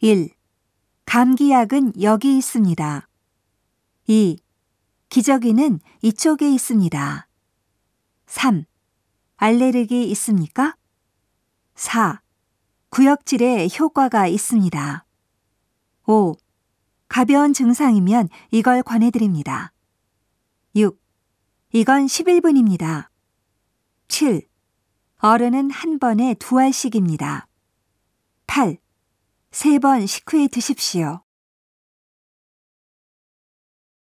1. 감기약은 여기 있습니다. 2. 기저귀는 이쪽에 있습니다. 3. 알레르기 있습니까? 4. 구역질에 효과가 있습니다. 5. 가벼운 증상이면 이걸 권해드립니다. 6. 이건 11분입니다. 7. 어른은 한 번에 두 알씩입니다. 8. 세 번 식후에 드십시오.